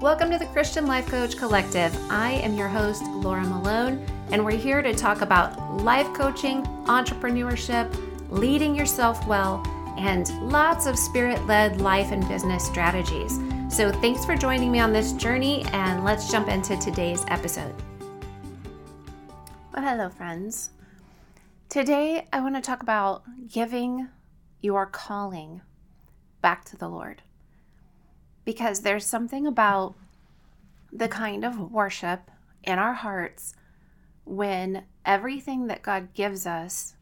Welcome to the Christian Life Coach Collective. I am your host, Laura Malone, and we're here to talk about life coaching, entrepreneurship, leading yourself well, and lots of spirit led life and business strategies. So, thanks for joining me on this journey, and let's jump into today's episode. Well, hello, friends. Today, I want to talk about giving your calling back to the Lord. Because there's something about the kind of worship in our hearts when everything that God gives us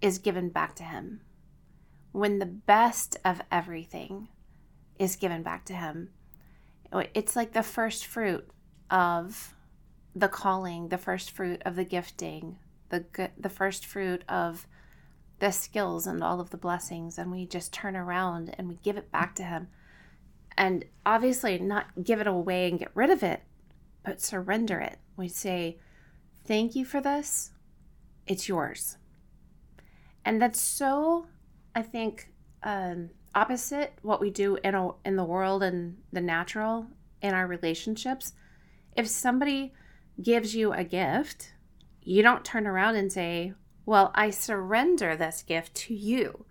is given back to Him. When the best of everything is given back to Him. It's like the first fruit of the calling, the first fruit of the gifting, the, the first fruit of the skills and all of the blessings and we just turn around and we give it back to him and obviously not give it away and get rid of it but surrender it. We say thank you for this. It's yours. And that's so i think um, opposite what we do in, a, in the world and the natural in our relationships. If somebody gives you a gift you don't turn around and say well, I surrender this gift to you.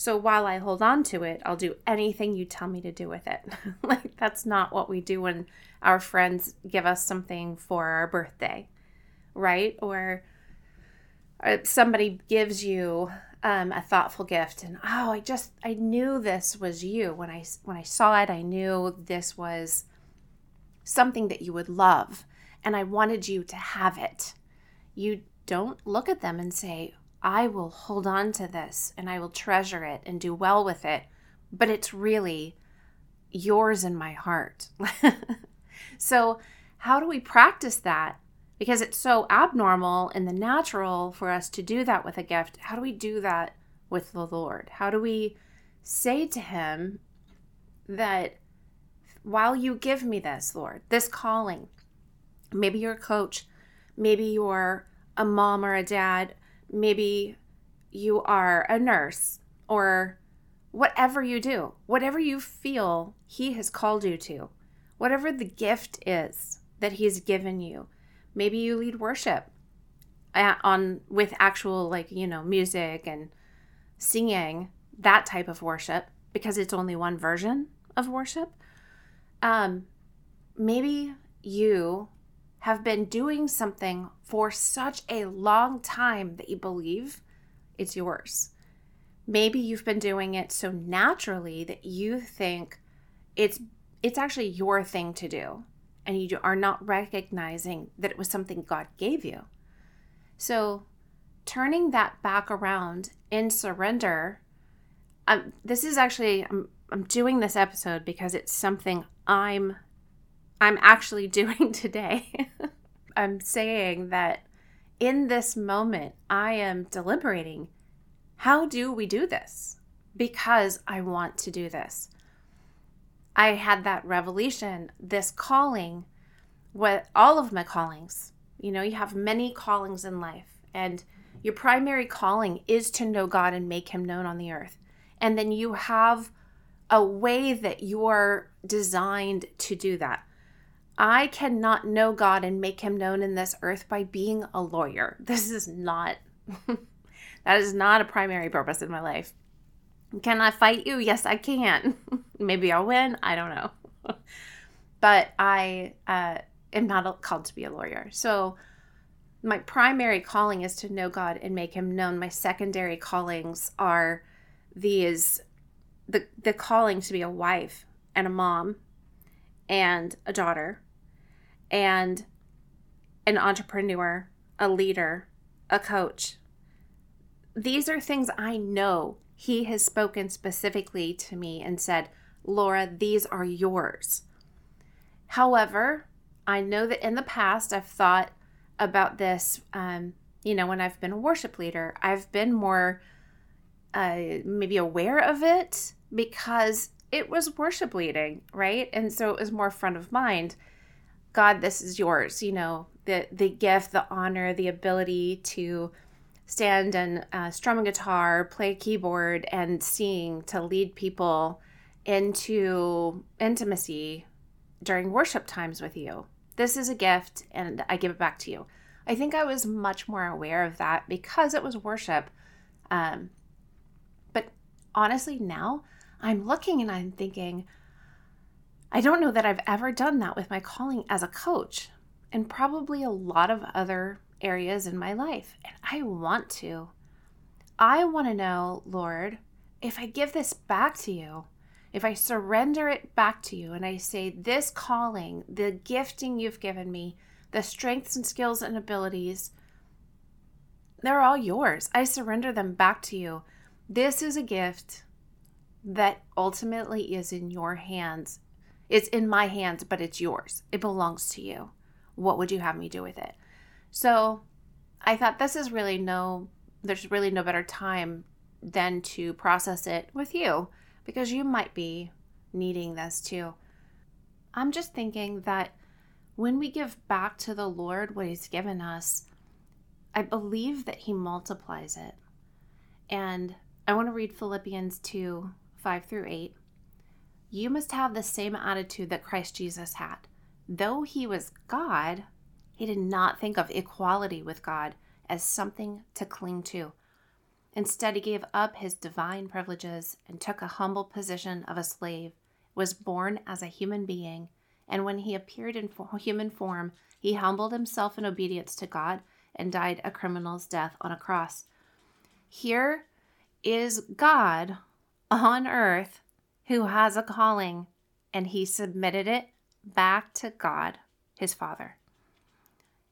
So while I hold on to it, I'll do anything you tell me to do with it. like, that's not what we do when our friends give us something for our birthday, right? Or uh, somebody gives you um, a thoughtful gift and oh i just i knew this was you when i when i saw it i knew this was something that you would love and i wanted you to have it you don't look at them and say, I will hold on to this and I will treasure it and do well with it, but it's really yours in my heart. so, how do we practice that? Because it's so abnormal in the natural for us to do that with a gift. How do we do that with the Lord? How do we say to Him that while you give me this, Lord, this calling, maybe you're a coach, maybe you're a mom or a dad, maybe you are a nurse or whatever you do, whatever you feel He has called you to, whatever the gift is that He's given you. Maybe you lead worship on with actual like you know music and singing that type of worship because it's only one version of worship. Um, maybe you have been doing something for such a long time that you believe it's yours. Maybe you've been doing it so naturally that you think it's it's actually your thing to do and you are not recognizing that it was something God gave you. So, turning that back around in surrender, um, this is actually I'm, I'm doing this episode because it's something I'm I'm actually doing today. I'm saying that in this moment, I am deliberating how do we do this? Because I want to do this. I had that revelation, this calling, what all of my callings. You know, you have many callings in life, and your primary calling is to know God and make him known on the earth. And then you have a way that you're designed to do that. I cannot know God and make him known in this earth by being a lawyer. This is not that is not a primary purpose in my life. Can I fight you? Yes, I can. Maybe I'll win. I don't know. but I uh, am not called to be a lawyer. So my primary calling is to know God and make him known. My secondary callings are these the the calling to be a wife and a mom and a daughter and an entrepreneur, a leader, a coach. These are things I know he has spoken specifically to me and said, Laura, these are yours. However, I know that in the past I've thought about this, um, you know, when I've been a worship leader, I've been more uh, maybe aware of it because it was worship leading, right? And so it was more front of mind. God, this is yours. You know, the the gift, the honor, the ability to stand and uh, strum a guitar, play a keyboard, and sing to lead people into intimacy during worship times with you. This is a gift and I give it back to you. I think I was much more aware of that because it was worship. Um, but honestly, now I'm looking and I'm thinking, I don't know that I've ever done that with my calling as a coach and probably a lot of other areas in my life. And I want to. I want to know, Lord, if I give this back to you, if I surrender it back to you and I say, This calling, the gifting you've given me, the strengths and skills and abilities, they're all yours. I surrender them back to you. This is a gift that ultimately is in your hands. It's in my hands, but it's yours. It belongs to you. What would you have me do with it? So I thought this is really no, there's really no better time than to process it with you because you might be needing this too. I'm just thinking that when we give back to the Lord what He's given us, I believe that He multiplies it. And I want to read Philippians 2 5 through 8. You must have the same attitude that Christ Jesus had. Though he was God, he did not think of equality with God as something to cling to. Instead, he gave up his divine privileges and took a humble position of a slave, was born as a human being, and when he appeared in human form, he humbled himself in obedience to God and died a criminal's death on a cross. Here is God on earth who has a calling, and he submitted it back to God, his Father.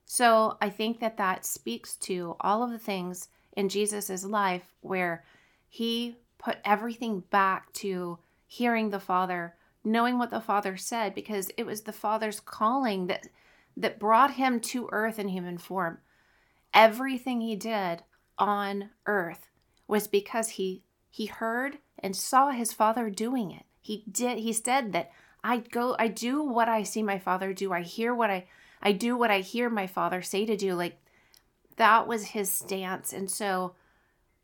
So I think that that speaks to all of the things in Jesus's life where he put everything back to hearing the Father, knowing what the Father said, because it was the Father's calling that that brought him to earth in human form. Everything he did on earth was because he he heard and saw his father doing it. He did he said that I go I do what I see my father do. I hear what I I do what I hear my father say to do. Like that was his stance. And so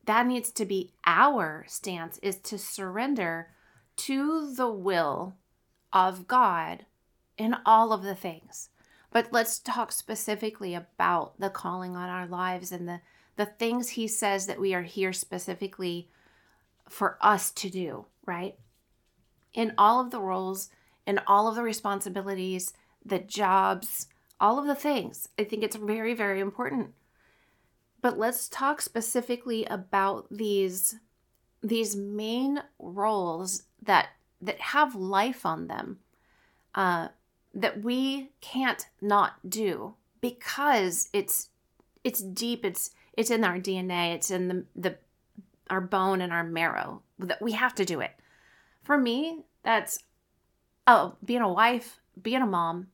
that needs to be our stance is to surrender to the will of God in all of the things. But let's talk specifically about the calling on our lives and the the things he says that we are here specifically for us to do, right? In all of the roles, in all of the responsibilities, the jobs, all of the things. I think it's very, very important. But let's talk specifically about these these main roles that that have life on them uh, that we can't not do because it's it's deep it's it's in our dna it's in the, the our bone and our marrow that we have to do it. For me, that's oh, being a wife, being a mom,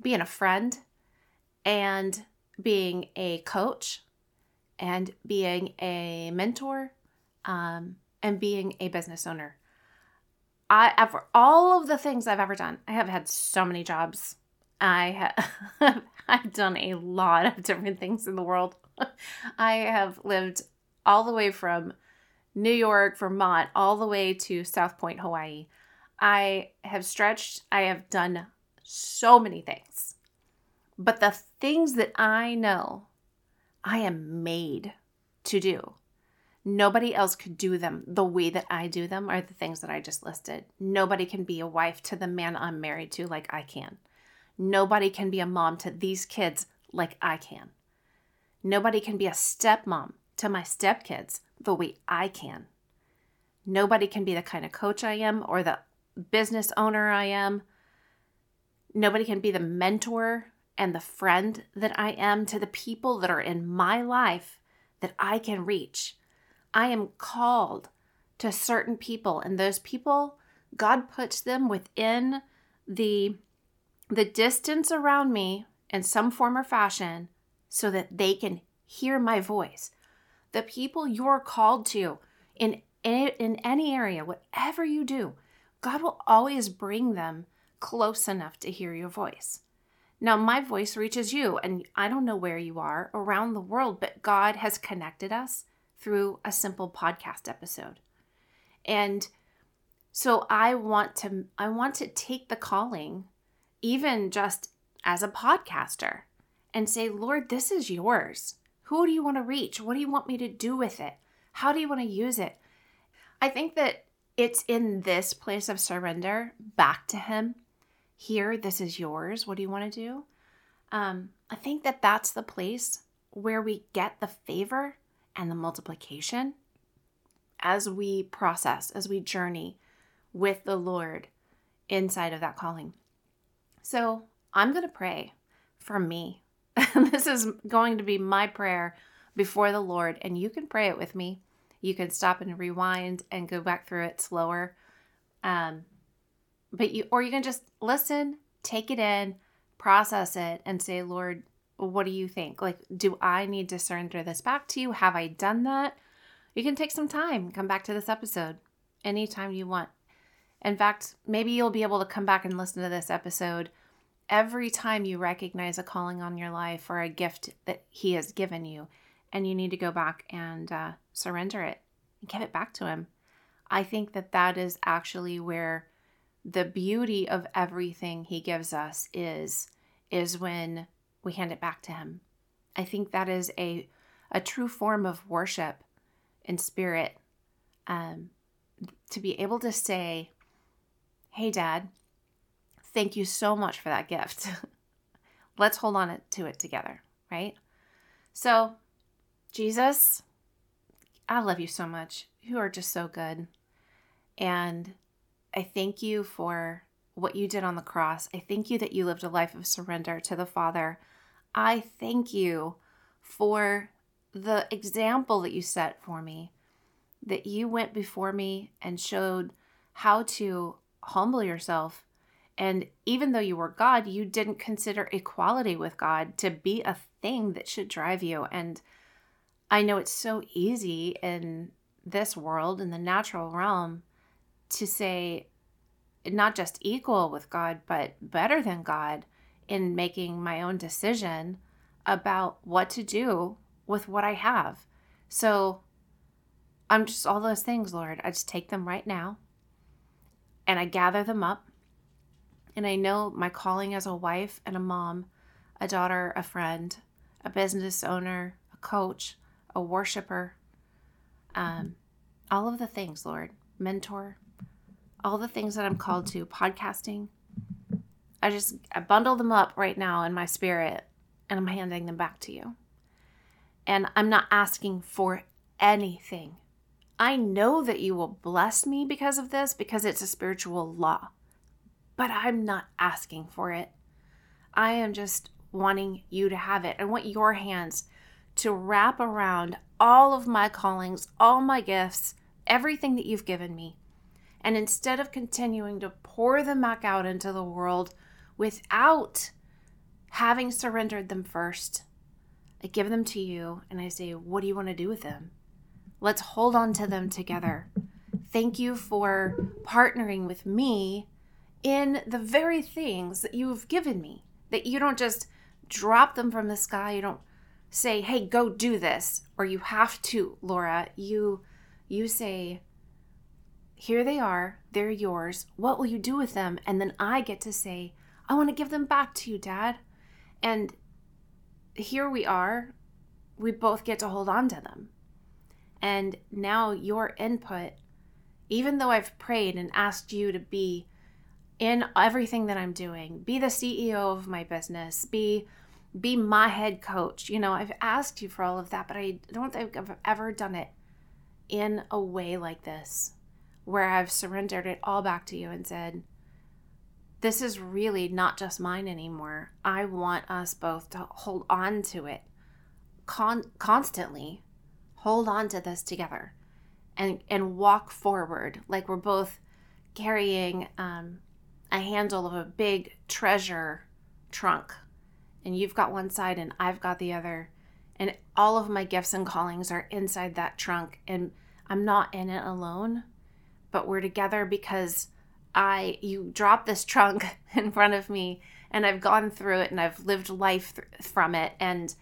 being a friend, and being a coach, and being a mentor, um, and being a business owner. I after all of the things I've ever done, I have had so many jobs. I have I've done a lot of different things in the world. I have lived all the way from New York, Vermont, all the way to South Point, Hawaii. I have stretched, I have done so many things. But the things that I know I am made to do, nobody else could do them the way that I do them, are the things that I just listed. Nobody can be a wife to the man I'm married to like I can. Nobody can be a mom to these kids like I can. Nobody can be a stepmom to my stepkids the way I can. Nobody can be the kind of coach I am or the business owner I am. Nobody can be the mentor and the friend that I am to the people that are in my life that I can reach. I am called to certain people, and those people, God puts them within the the distance around me in some form or fashion so that they can hear my voice the people you're called to in in any area, whatever you do, God will always bring them close enough to hear your voice. Now, my voice reaches you, and I don't know where you are around the world, but God has connected us through a simple podcast episode. And so I want to I want to take the calling even just as a podcaster, and say, Lord, this is yours. Who do you want to reach? What do you want me to do with it? How do you want to use it? I think that it's in this place of surrender back to Him. Here, this is yours. What do you want to do? Um, I think that that's the place where we get the favor and the multiplication as we process, as we journey with the Lord inside of that calling. So I'm going to pray for me. this is going to be my prayer before the Lord, and you can pray it with me. You can stop and rewind and go back through it slower. Um, but you, or you can just listen, take it in, process it, and say, Lord, what do you think? Like, do I need to surrender this back to you? Have I done that? You can take some time, come back to this episode anytime you want. In fact, maybe you'll be able to come back and listen to this episode every time you recognize a calling on your life or a gift that He has given you, and you need to go back and uh, surrender it and give it back to Him. I think that that is actually where the beauty of everything He gives us is is when we hand it back to Him. I think that is a a true form of worship in spirit. Um, to be able to say, "Hey, Dad, thank you so much for that gift. Let's hold on to it together, right? So, Jesus, I love you so much. You are just so good. And I thank you for what you did on the cross. I thank you that you lived a life of surrender to the Father. I thank you for the example that you set for me, that you went before me and showed how to humble yourself and even though you were God, you didn't consider equality with God to be a thing that should drive you. And I know it's so easy in this world, in the natural realm, to say not just equal with God, but better than God in making my own decision about what to do with what I have. So I'm just all those things, Lord. I just take them right now and I gather them up and I know my calling as a wife and a mom, a daughter, a friend, a business owner, a coach, a worshiper, um, all of the things, Lord, mentor, all the things that I'm called to, podcasting. I just I bundle them up right now in my spirit and I'm handing them back to you. And I'm not asking for anything. I know that you will bless me because of this because it's a spiritual law but I'm not asking for it. I am just wanting you to have it. I want your hands to wrap around all of my callings, all my gifts, everything that you've given me. And instead of continuing to pour them back out into the world without having surrendered them first, I give them to you and I say, What do you want to do with them? Let's hold on to them together. Thank you for partnering with me in the very things that you've given me. That you don't just drop them from the sky. You don't say, "Hey, go do this," or you have to, Laura. You you say, "Here they are. They're yours. What will you do with them?" And then I get to say, "I want to give them back to you, dad." And here we are. We both get to hold on to them. And now your input, even though I've prayed and asked you to be in everything that I'm doing. Be the CEO of my business. Be be my head coach. You know, I've asked you for all of that, but I don't think I've ever done it in a way like this where I've surrendered it all back to you and said, this is really not just mine anymore. I want us both to hold on to it con- constantly. Hold on to this together and and walk forward like we're both carrying um, a handle of a big treasure trunk and you've got one side and I've got the other and all of my gifts and callings are inside that trunk and I'm not in it alone but we're together because I you drop this trunk in front of me and I've gone through it and I've lived life th- from it and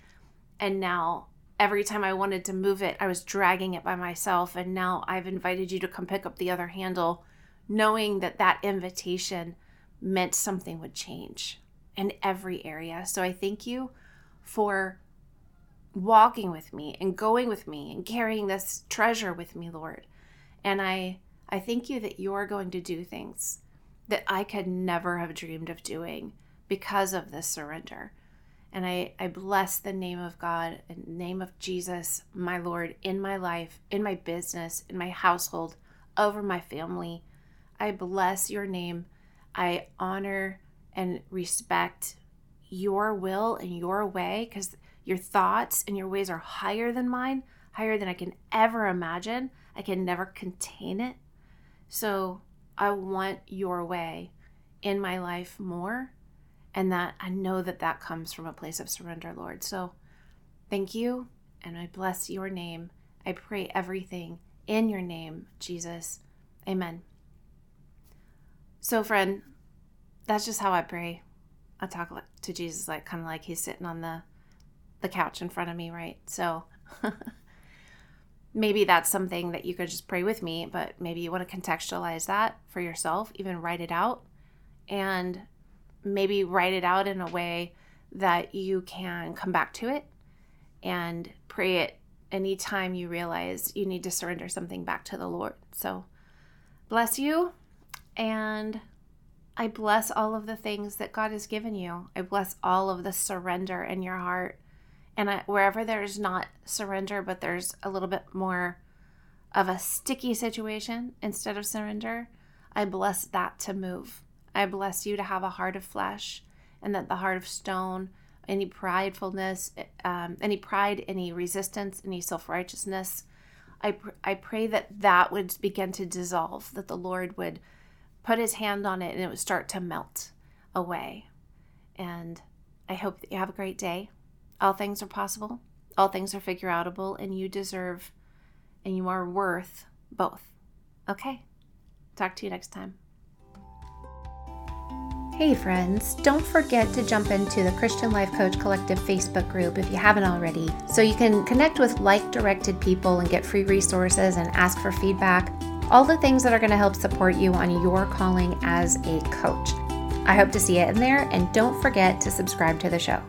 and now every time I wanted to move it I was dragging it by myself and now I've invited you to come pick up the other handle knowing that that invitation meant something would change in every area. So I thank you for walking with me and going with me and carrying this treasure with me, Lord. And I I thank you that you're going to do things that I could never have dreamed of doing because of this surrender. And I, I bless the name of God and name of Jesus, my Lord, in my life, in my business, in my household, over my family. I bless your name. I honor and respect your will and your way because your thoughts and your ways are higher than mine, higher than I can ever imagine. I can never contain it. So I want your way in my life more. And that I know that that comes from a place of surrender, Lord. So thank you. And I bless your name. I pray everything in your name, Jesus. Amen. So, friend, that's just how I pray. I talk to Jesus like kind of like he's sitting on the the couch in front of me, right? So maybe that's something that you could just pray with me, but maybe you want to contextualize that for yourself, even write it out and maybe write it out in a way that you can come back to it and pray it anytime you realize you need to surrender something back to the Lord. So bless you and I bless all of the things that God has given you. I bless all of the surrender in your heart and I, wherever there's not surrender, but there's a little bit more of a sticky situation instead of surrender, I bless that to move. I bless you to have a heart of flesh and that the heart of stone, any pridefulness, um, any pride, any resistance, any self righteousness, I, pr- I pray that that would begin to dissolve, that the Lord would put his hand on it and it would start to melt away. And I hope that you have a great day. All things are possible, all things are figure outable, and you deserve and you are worth both. Okay. Talk to you next time. Hey, friends, don't forget to jump into the Christian Life Coach Collective Facebook group if you haven't already, so you can connect with like directed people and get free resources and ask for feedback. All the things that are going to help support you on your calling as a coach. I hope to see you in there, and don't forget to subscribe to the show.